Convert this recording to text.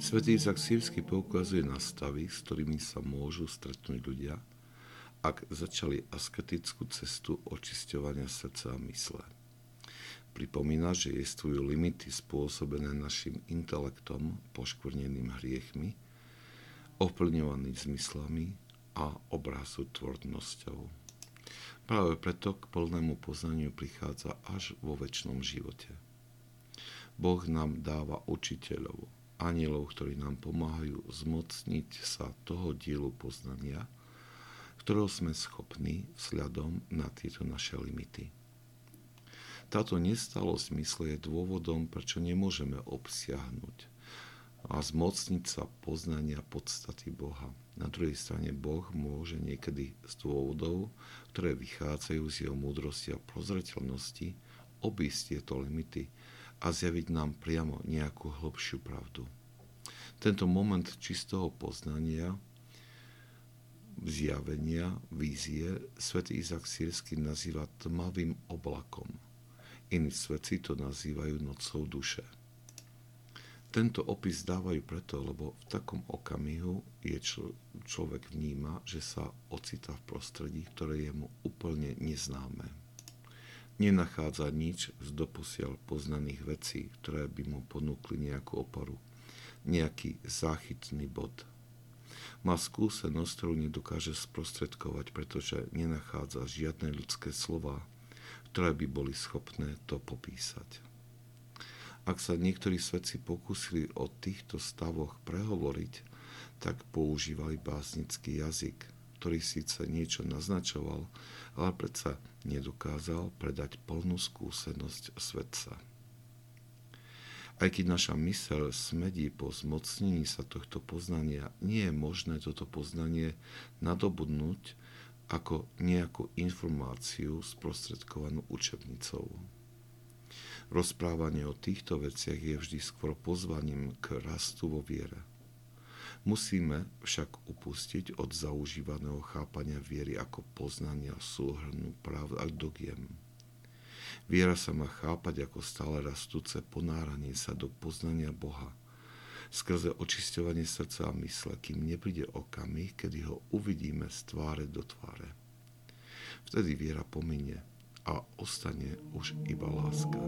Svetý Izak Sírsky poukazuje na stavy, s ktorými sa môžu stretnúť ľudia, ak začali asketickú cestu očisťovania srdca a mysle. Pripomína, že jestvujú limity spôsobené našim intelektom poškvrneným hriechmi, ovplyvňovaný zmyslami a obrazu tvornosťou. Práve preto k plnému poznaniu prichádza až vo väčšnom živote. Boh nám dáva učiteľov, anielov, ktorí nám pomáhajú zmocniť sa toho dielu poznania, ktorého sme schopní vzhľadom na tieto naše limity. Táto nestalosť mysle je dôvodom, prečo nemôžeme obsiahnuť a zmocniť sa poznania podstaty Boha. Na druhej strane Boh môže niekedy z dôvodov, ktoré vychádzajú z jeho múdrosti a prozreteľnosti, obísť tieto limity a zjaviť nám priamo nejakú hlbšiu pravdu. Tento moment čistého poznania, zjavenia, vízie, svätý Izak Sírsky nazýva tmavým oblakom. Iní svetci to nazývajú nocou duše. Tento opis dávajú preto, lebo v takom okamihu je čl- človek vníma, že sa ocitá v prostredí, ktoré je mu úplne neznáme nenachádza nič z doposiaľ poznaných vecí, ktoré by mu ponúkli nejakú oporu, nejaký záchytný bod. Má skúsenosť, ktorú nedokáže sprostredkovať, pretože nenachádza žiadne ľudské slova, ktoré by boli schopné to popísať. Ak sa niektorí svedci pokúsili o týchto stavoch prehovoriť, tak používali básnický jazyk, ktorý síce niečo naznačoval, ale predsa nedokázal predať plnú skúsenosť svetca. Aj keď naša mysel smedí po zmocnení sa tohto poznania, nie je možné toto poznanie nadobudnúť ako nejakú informáciu sprostredkovanú učebnicou. Rozprávanie o týchto veciach je vždy skôr pozvaním k rastu vo viere. Musíme však upustiť od zaužívaného chápania viery ako poznania súhrnu práv a dogiem. Viera sa má chápať ako stále rastúce ponáranie sa do poznania Boha, skrze očisťovanie srdca a mysle, kým nepríde okamih, kedy ho uvidíme z tváre do tváre. Vtedy viera pominie a ostane už iba láska.